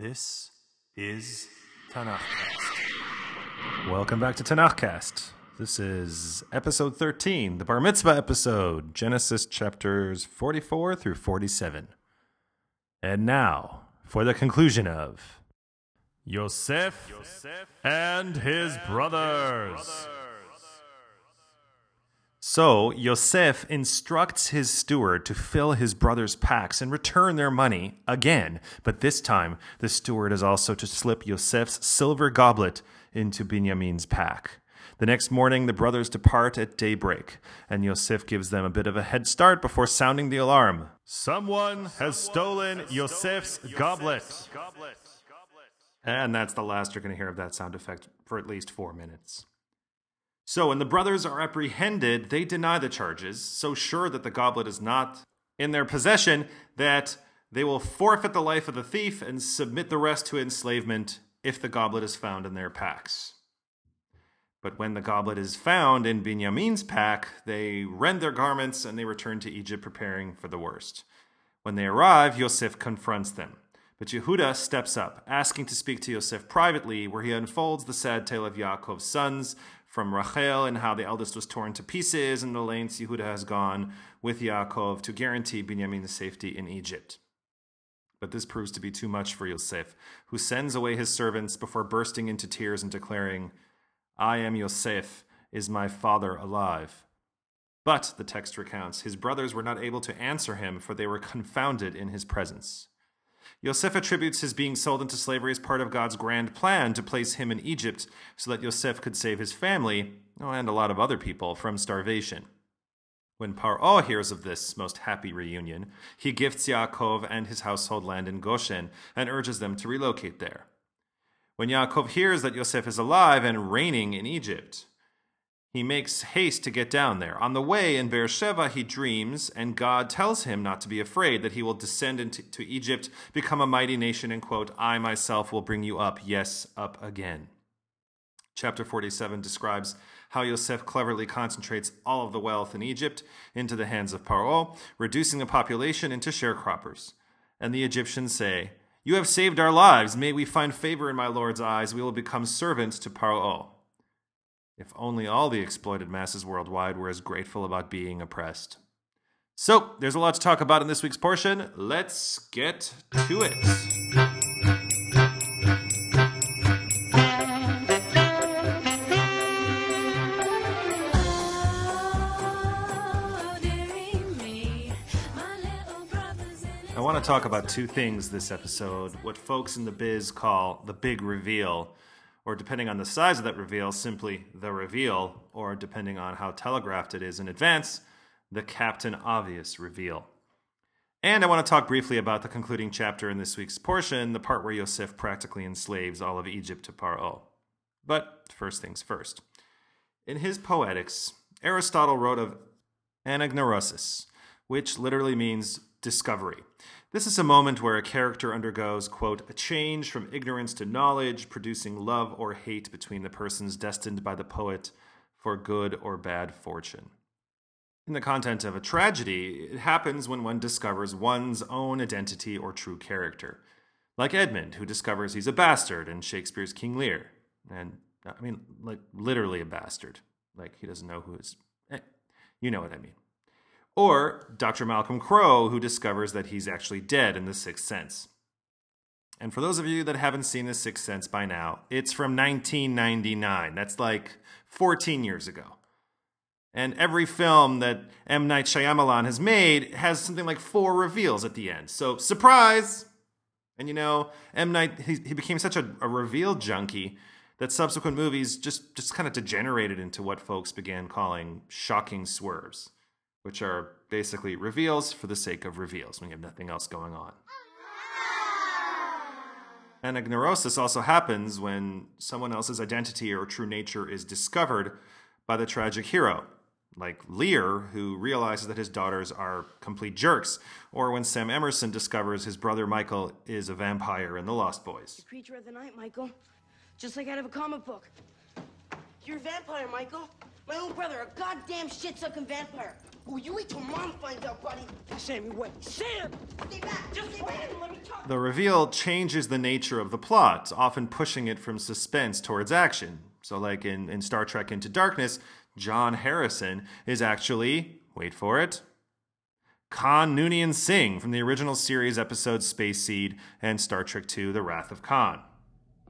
This is Tanakhcast. Welcome back to Tanakhcast. This is episode 13, the Bar Mitzvah episode, Genesis chapters 44 through 47. And now, for the conclusion of Yosef, and his brothers. So Yosef instructs his steward to fill his brothers' packs and return their money again, but this time the steward is also to slip Yosef's silver goblet into Binyamin's pack. The next morning, the brothers depart at daybreak, and Yosef gives them a bit of a head start before sounding the alarm. Someone has stolen Yosef's goblet. And that's the last you're going to hear of that sound effect for at least four minutes. So when the brothers are apprehended, they deny the charges, so sure that the goblet is not in their possession that they will forfeit the life of the thief and submit the rest to enslavement if the goblet is found in their packs. But when the goblet is found in Binyamin's pack, they rend their garments and they return to Egypt preparing for the worst. When they arrive, Yosef confronts them. But Yehuda steps up, asking to speak to Yosef privately, where he unfolds the sad tale of Yaakov's sons from Rachel and how the eldest was torn to pieces and the lengths Yehuda has gone with Yaakov to guarantee Binyamin's safety in Egypt. But this proves to be too much for Yosef, who sends away his servants before bursting into tears and declaring, I am Yosef, is my father alive? But, the text recounts, his brothers were not able to answer him, for they were confounded in his presence. Yosef attributes his being sold into slavery as part of God's grand plan to place him in Egypt so that Yosef could save his family, oh, and a lot of other people, from starvation. When Paro hears of this most happy reunion, he gifts Yaakov and his household land in Goshen and urges them to relocate there. When Yaakov hears that Yosef is alive and reigning in Egypt, he makes haste to get down there. On the way in Beersheba, he dreams, and God tells him not to be afraid, that he will descend into Egypt, become a mighty nation, and quote, I myself will bring you up, yes, up again. Chapter 47 describes how Yosef cleverly concentrates all of the wealth in Egypt into the hands of Paro, reducing the population into sharecroppers. And the Egyptians say, You have saved our lives. May we find favor in my Lord's eyes. We will become servants to Paro. If only all the exploited masses worldwide were as grateful about being oppressed. So, there's a lot to talk about in this week's portion. Let's get to it. I want to talk about two things this episode what folks in the biz call the big reveal or depending on the size of that reveal, simply the reveal, or depending on how telegraphed it is in advance, the Captain Obvious reveal. And I want to talk briefly about the concluding chapter in this week's portion, the part where Yosef practically enslaves all of Egypt to Paro. But first things first. In his Poetics, Aristotle wrote of anagnorisis, which literally means discovery. This is a moment where a character undergoes, quote, a change from ignorance to knowledge, producing love or hate between the persons destined by the poet for good or bad fortune. In the content of a tragedy, it happens when one discovers one's own identity or true character. Like Edmund, who discovers he's a bastard in Shakespeare's King Lear. And, I mean, like, literally a bastard. Like, he doesn't know who is. Eh, you know what I mean. Or Dr. Malcolm Crowe, who discovers that he's actually dead in The Sixth Sense. And for those of you that haven't seen The Sixth Sense by now, it's from 1999. That's like 14 years ago. And every film that M. Night Shyamalan has made has something like four reveals at the end. So, surprise! And you know, M. Night, he, he became such a, a reveal junkie that subsequent movies just, just kind of degenerated into what folks began calling shocking swerves which are basically reveals for the sake of reveals when you have nothing else going on. Anagnorisis also happens when someone else's identity or true nature is discovered by the tragic hero, like Lear, who realizes that his daughters are complete jerks, or when Sam Emerson discovers his brother Michael is a vampire in The Lost Boys. The creature of the night, Michael. Just like out of a comic book. You're a vampire, Michael. My own brother, a goddamn shit-sucking vampire. Oh, you wait till mom finds out, buddy. Sammy, wait. Sam! Stay back. Just stay back and let me talk. The reveal changes the nature of the plot, often pushing it from suspense towards action. So, like in, in Star Trek Into Darkness, John Harrison is actually, wait for it, Khan Noonien Singh from the original series episodes Space Seed and Star Trek II The Wrath of Khan.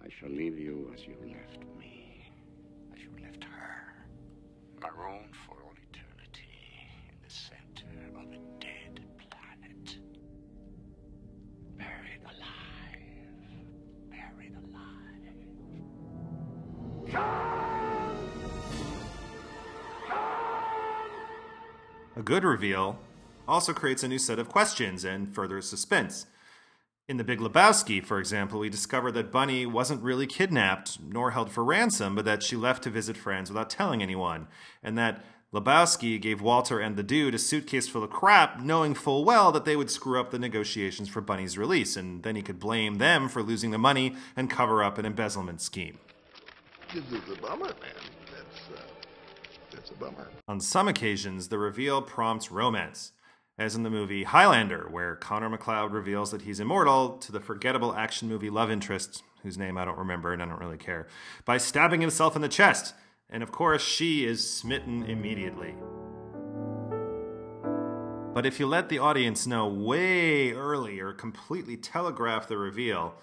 I shall leave you as you left A good reveal also creates a new set of questions and further suspense. In The Big Lebowski, for example, we discover that Bunny wasn't really kidnapped nor held for ransom, but that she left to visit friends without telling anyone, and that Lebowski gave Walter and the dude a suitcase full of crap, knowing full well that they would screw up the negotiations for Bunny's release, and then he could blame them for losing the money and cover up an embezzlement scheme. A bummer, man. That's, uh, that's a bummer. On some occasions, the reveal prompts romance, as in the movie Highlander, where Connor MacLeod reveals that he's immortal to the forgettable action movie love interest, whose name I don't remember and I don't really care, by stabbing himself in the chest. And of course, she is smitten immediately. But if you let the audience know way early or completely telegraph the reveal,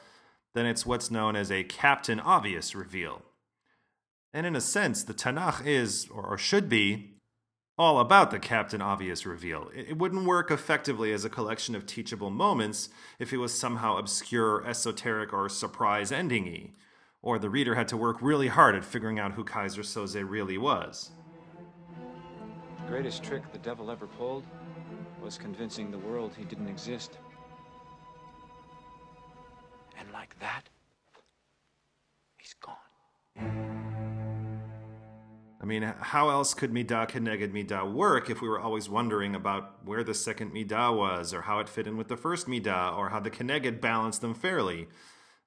then it's what's known as a Captain Obvious reveal. And in a sense, the Tanakh is, or should be, all about the Captain Obvious reveal. It wouldn't work effectively as a collection of teachable moments if it was somehow obscure, esoteric, or surprise ending endingy, or the reader had to work really hard at figuring out who Keyser Söze really was. The greatest trick the devil ever pulled was convincing the world he didn't exist. And like that, he's gone. I mean, how else could Midah Keneged Midah work if we were always wondering about where the second Midah was, or how it fit in with the first Midah, or how the Keneged balanced them fairly?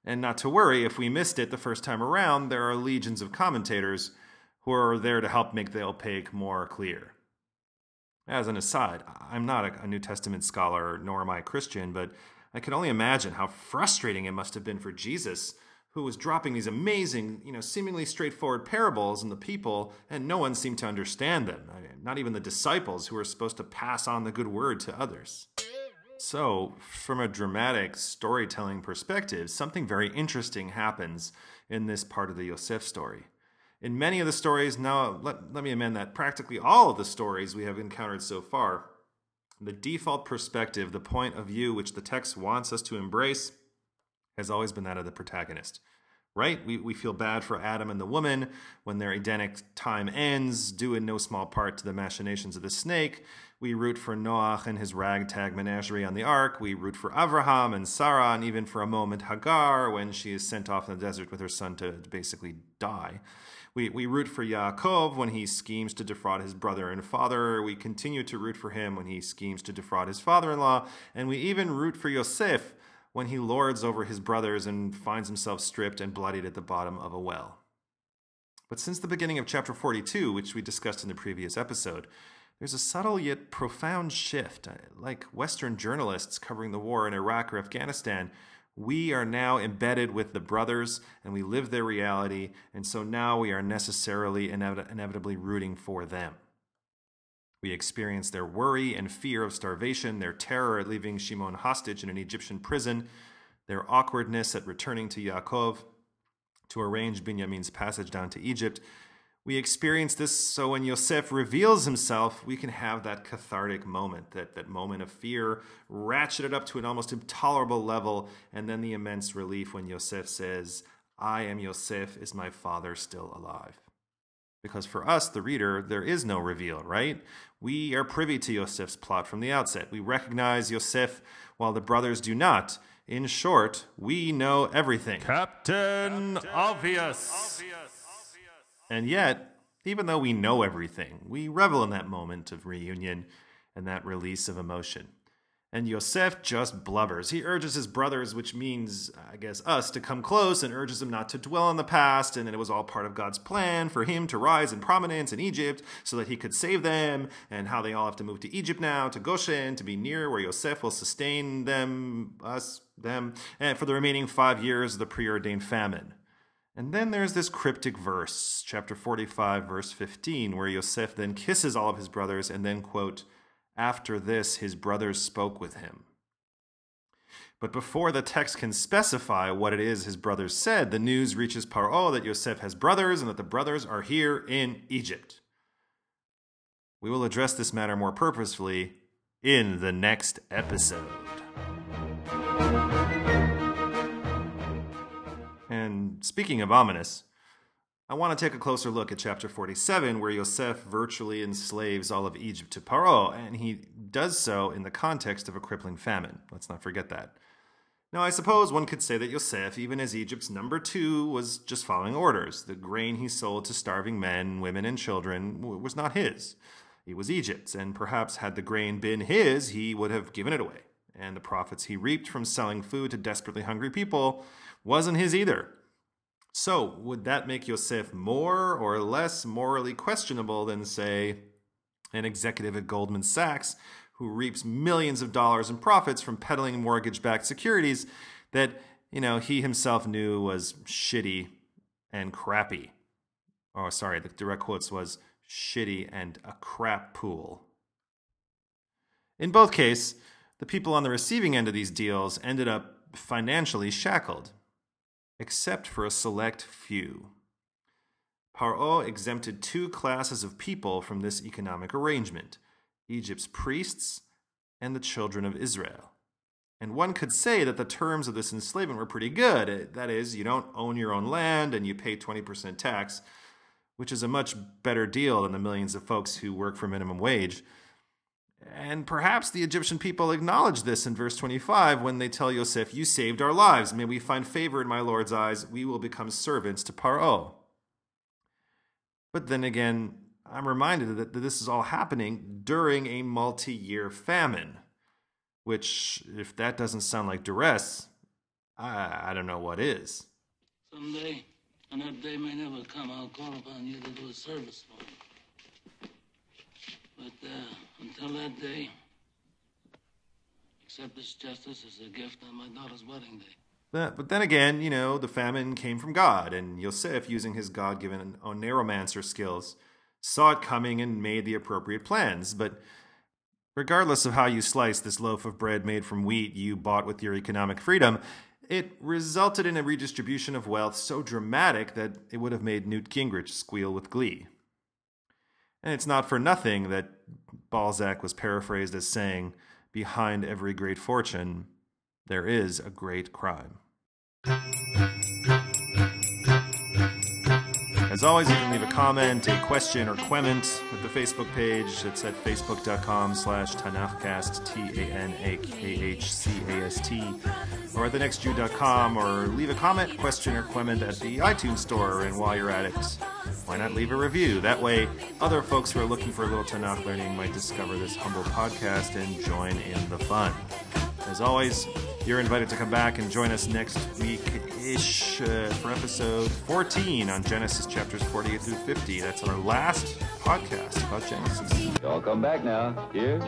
And not to worry, if we missed it the first time around, there are legions of commentators who are there to help make the opaque more clear. As an aside, I'm not a, New Testament scholar, nor am I a Christian, but I can only imagine how frustrating it must have been for Jesus who was dropping these amazing, you know, seemingly straightforward parables on the people, and no one seemed to understand them. I mean, not even the disciples who were supposed to pass on the good word to others. So, from a dramatic storytelling perspective, something very interesting happens in this part of the Yosef story. In many of the stories, now let, let me amend that, practically all of the stories we have encountered so far, the default perspective, the point of view which the text wants us to embrace, has always been that of the protagonist. Right? We, we feel bad for Adam and the woman when their Edenic time ends, due in no small part to the machinations of the snake. We root for Noach and his ragtag menagerie on the ark. We root for Avraham and Sarah, and even for a moment Hagar when she is sent off in the desert with her son to, basically die. We, we root for Yaakov when he schemes to defraud his brother and father. We continue to root for him when he schemes to defraud his father in law. And we even root for Yosef when he lords over his brothers and finds himself stripped and bloodied at the bottom of a well. But since the beginning of chapter 42, which we discussed in the previous episode, there's a subtle yet profound shift. Uh, like Western journalists covering the war in Iraq or Afghanistan, we are now embedded with the brothers and we live their reality, and so now we are necessarily inevitably rooting for them. We experience their worry and fear of starvation, their terror at leaving Shimon hostage in an Egyptian prison, their awkwardness at returning to Yaakov to arrange Binyamin's passage down to Egypt. We experience this so when Yosef reveals himself, we can have that cathartic moment, that, that moment of fear, ratcheted up to an almost intolerable level, and then the immense relief when Yosef says, I am Yosef, is my father still alive? Because for us, the reader, there is no reveal, right? We are privy to Yosef's plot from the outset. We recognize Yosef while the brothers do not. In short, we know everything. Captain, Captain Obvious. Obvious. And yet, even though we know everything, we revel in that moment of reunion and that release of emotion. And Yosef just blubbers. He urges his brothers, which means, I guess, us, to come close and urges them not to dwell on the past, and that it was all part of God's plan for him to rise in prominence in Egypt so that he could save them, and how they all have to move to Egypt now, to Goshen, to be near where Yosef will sustain them, us, them, and for the remaining five years of the preordained famine. And then there's this cryptic verse, chapter 45, verse 15, where Yosef then kisses all of his brothers and then, quote, after this, his brothers spoke with him. But before the text can specify what it is his brothers said, the news reaches Paro that Yosef has brothers and that the brothers are here in Egypt. We will address this matter more purposefully in the next episode. And speaking of ominous, I want to take a closer look at chapter 47, where Yosef virtually enslaves all of Egypt to Paro, and he does so in the context of a crippling famine. Let's not forget that. Now, I suppose one could say that Yosef, even as Egypt's number two, was just following orders. The grain he sold to starving men, women, and children was not his. It was Egypt's, and perhaps had the grain been his, he would have given it away. And the profits he reaped from selling food to desperately hungry people wasn't his either. So, would that make Yosef more or less morally questionable than, say, an executive at Goldman Sachs who reaps millions of dollars in profits from peddling mortgage backed securities that, you know, he himself knew was shitty and crappy? Oh, sorry, the direct quotes was shitty and a crap pool. In both cases, the people on the receiving end of these deals ended up financially shackled except for a select few. Paro exempted two classes of people from this economic arrangement Egypt's priests and the children of Israel. And one could say that the terms of this enslavement were pretty good. Eh, that is, you don't own your own land and you pay 20% tax, which is a much better deal than the millions of folks who work for minimum wage. And perhaps the Egyptian people acknowledge this in verse 25 when they tell Yosef, You saved our lives. May we find favor in my Lord's eyes. We will become servants to Paro. But then again, I'm reminded that this is all happening during a multi year famine, which, if that doesn't sound like duress, I, I don't know what is. Someday, and that day may never come, I'll call upon you to do a service for me. But uh, until that day, accept this justice as a gift on my daughter's wedding day. But, then again, you know, the famine came from God, and Yosef, using his God given oneiromancer skills, saw it coming and made the appropriate plans. But regardless of how you slice this loaf of bread made from wheat you bought with your economic freedom, it resulted in a redistribution of wealth so dramatic that it would have made Newt Gingrich squeal with glee. And it's not for nothing that Balzac was paraphrased as saying, Behind every great fortune, there is a great crime. As always, you can leave a comment, a question, or quement at the Facebook page. It's at facebook.com slash Tanakhcast, T-A-N-A-K-H-C-A-S-T, or at thenextjew.com, or leave a comment, question, or quement at the iTunes store. And while you're at it, why not leave a review? That way, other folks who are looking for a little Tanakh learning might discover this humble podcast and join in the fun. As always, you're invited to come back and join us next week ish uh, for episode 14 on Genesis chapters 48 through 50. That's our last podcast about Genesis. Y'all come back now. Here.